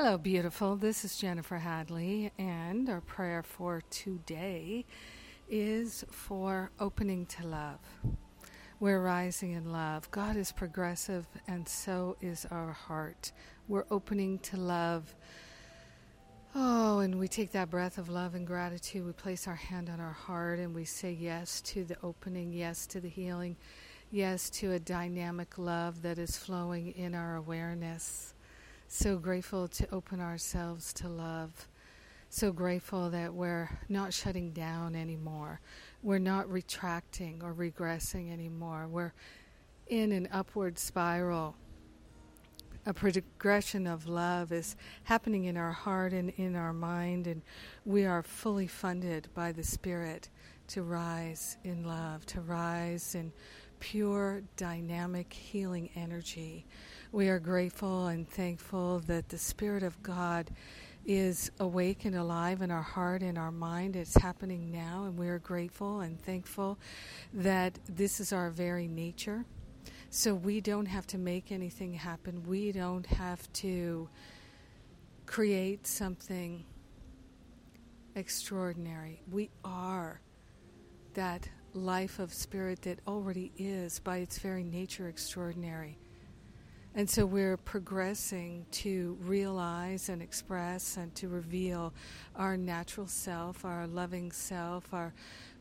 Hello, beautiful. This is Jennifer Hadley, and our prayer for today is for opening to love. We're rising in love. God is progressive, and so is our heart. We're opening to love. Oh, and we take that breath of love and gratitude. We place our hand on our heart and we say yes to the opening, yes to the healing, yes to a dynamic love that is flowing in our awareness. So grateful to open ourselves to love. So grateful that we're not shutting down anymore. We're not retracting or regressing anymore. We're in an upward spiral. A progression of love is happening in our heart and in our mind, and we are fully funded by the Spirit to rise in love, to rise in pure, dynamic, healing energy. We are grateful and thankful that the Spirit of God is awake and alive in our heart and our mind. It's happening now, and we are grateful and thankful that this is our very nature. So we don't have to make anything happen. We don't have to create something extraordinary. We are that life of spirit that already is, by its very nature, extraordinary. And so we're progressing to realize and express and to reveal our natural self, our loving self, our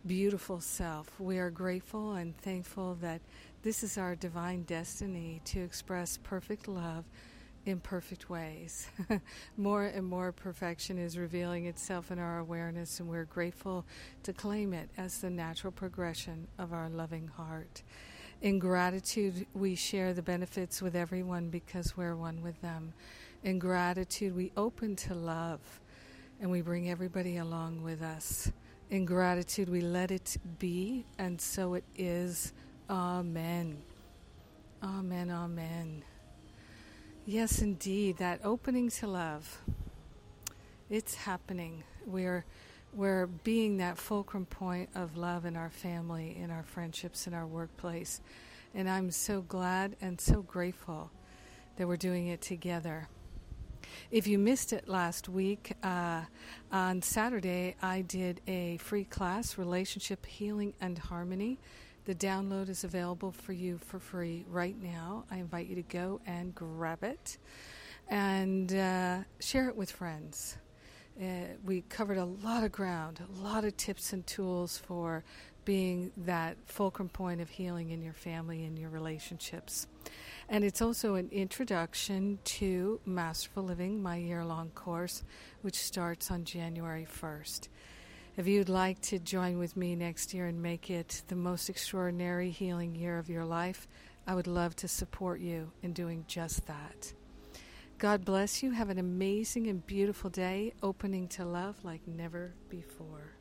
beautiful self. We are grateful and thankful that this is our divine destiny to express perfect love in perfect ways. more and more perfection is revealing itself in our awareness, and we're grateful to claim it as the natural progression of our loving heart. In gratitude, we share the benefits with everyone because we're one with them. In gratitude, we open to love and we bring everybody along with us. In gratitude, we let it be, and so it is. Amen. Amen. Amen. Yes, indeed, that opening to love. It's happening. We're we're being that fulcrum point of love in our family, in our friendships, in our workplace. And I'm so glad and so grateful that we're doing it together. If you missed it last week, uh, on Saturday I did a free class, Relationship Healing and Harmony. The download is available for you for free right now. I invite you to go and grab it and uh, share it with friends. Uh, we covered a lot of ground, a lot of tips and tools for being that fulcrum point of healing in your family and your relationships. And it's also an introduction to Masterful Living, my year long course, which starts on January 1st. If you'd like to join with me next year and make it the most extraordinary healing year of your life, I would love to support you in doing just that. God bless you. Have an amazing and beautiful day, opening to love like never before.